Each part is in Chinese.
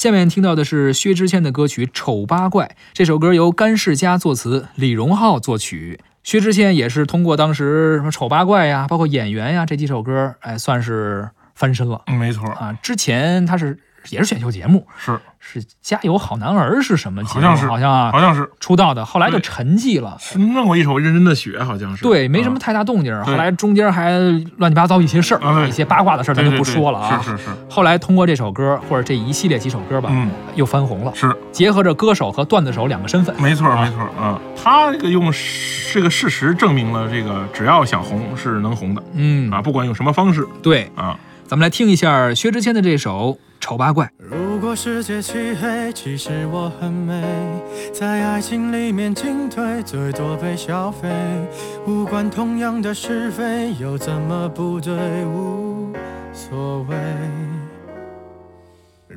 下面听到的是薛之谦的歌曲《丑八怪》，这首歌由甘世佳作词，李荣浩作曲。薛之谦也是通过当时什么《丑八怪》呀，包括《演员》呀这几首歌，哎，算是翻身了嗯，没错，啊。之前他是也是选秀节目，是。是《加油好男儿》是什么节目？好像是好像啊好像是。出道的，后来就沉寂了。是弄过一首《认真的雪》，好像是。对，没什么啊太大动静后来中间还乱七八糟一些事儿，啊一些八卦的事儿，咱就不说了啊。是是是，后来通过这首歌或者这一系列几首歌吧，嗯，又翻红了，是。结合着歌手和段子手两个身份。没错啊。没错啊。他这个用这个事实证明了，这个只要想红是能红的。嗯。啊，不管用什么方式。对，啊。咱们来听一下薛之谦的这首《丑八怪》。如果世界漆黑，其实我很美，在爱情里面进退，最多被消费。无关同样的是非，又怎么不对？无所谓。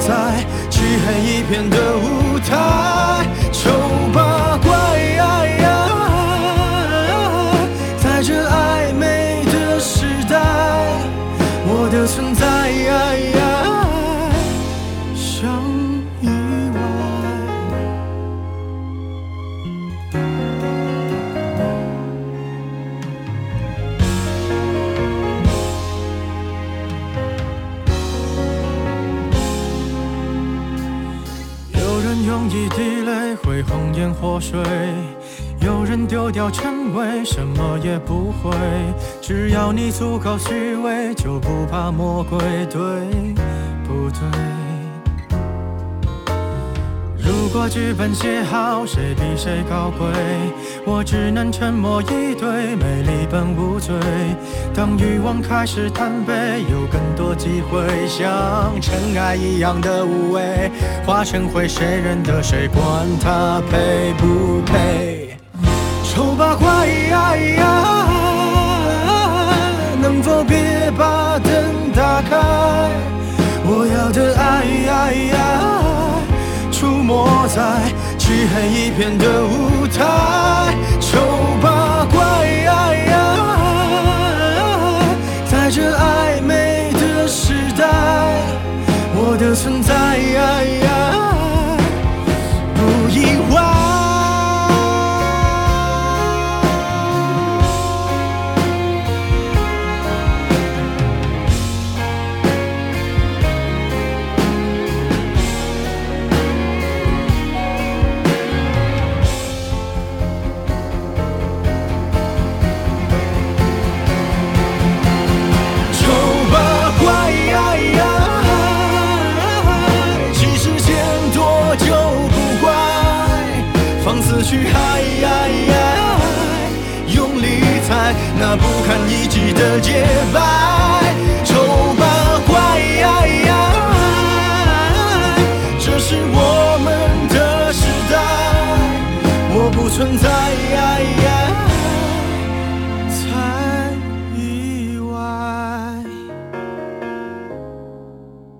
在漆黑一片的舞台，丑八怪，在这暧昧的时代，我的存在像用一滴泪会红颜祸水，有人丢掉称谓，什么也不会。只要你足够虚伪，就不怕魔鬼，对不对？果剧本写好，谁比谁高贵？我只能沉默以对，美丽本无罪。当欲望开始贪杯，有更多机会，像尘埃一样的无畏，化成灰，谁认得谁？管他配不配？丑八怪，能否别把灯打开？我要的爱。没在漆黑一片的舞台，丑八怪，在这暧昧的时代，我的存在那不堪一击的洁白。丑八怪，这是我们的时代，我不存在。